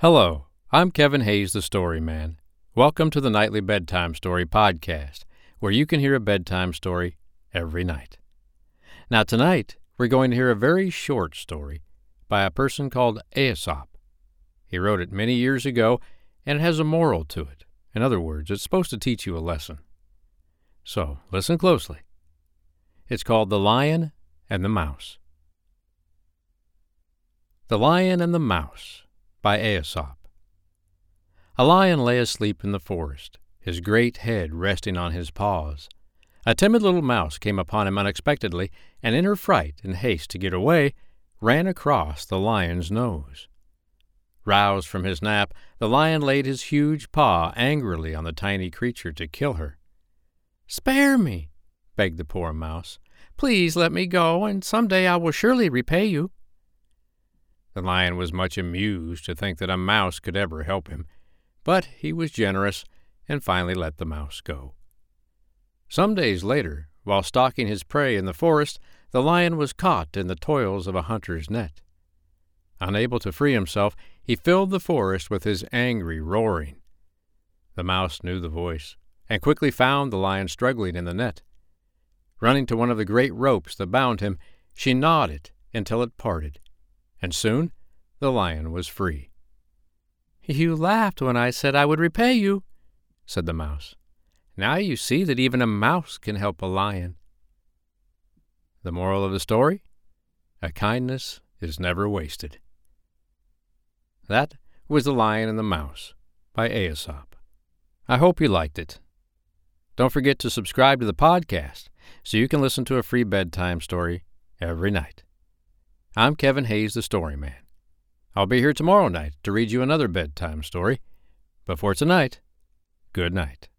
Hello, I'm Kevin Hayes, the Story Man. Welcome to the Nightly Bedtime Story Podcast, where you can hear a bedtime story every night. Now, tonight, we're going to hear a very short story by a person called Aesop. He wrote it many years ago, and it has a moral to it. In other words, it's supposed to teach you a lesson. So, listen closely. It's called The Lion and the Mouse. The Lion and the Mouse by Aesop. A lion lay asleep in the forest, his great head resting on his paws. A timid little mouse came upon him unexpectedly, and in her fright and haste to get away, ran across the lion's nose. Roused from his nap, the lion laid his huge paw angrily on the tiny creature to kill her. Spare me, begged the poor mouse. Please let me go, and some day I will surely repay you. The lion was much amused to think that a mouse could ever help him, but he was generous and finally let the mouse go. Some days later, while stalking his prey in the forest, the lion was caught in the toils of a hunter's net. Unable to free himself, he filled the forest with his angry roaring. The mouse knew the voice, and quickly found the lion struggling in the net. Running to one of the great ropes that bound him, she gnawed it until it parted and soon the lion was free. You laughed when I said I would repay you, said the mouse. Now you see that even a mouse can help a lion. The moral of the story? A kindness is never wasted. That was The Lion and the Mouse by Aesop. I hope you liked it. Don't forget to subscribe to the podcast so you can listen to a free bedtime story every night. I'm Kevin Hayes, the Story Man. I'll be here tomorrow night to read you another bedtime story. But for tonight, good night.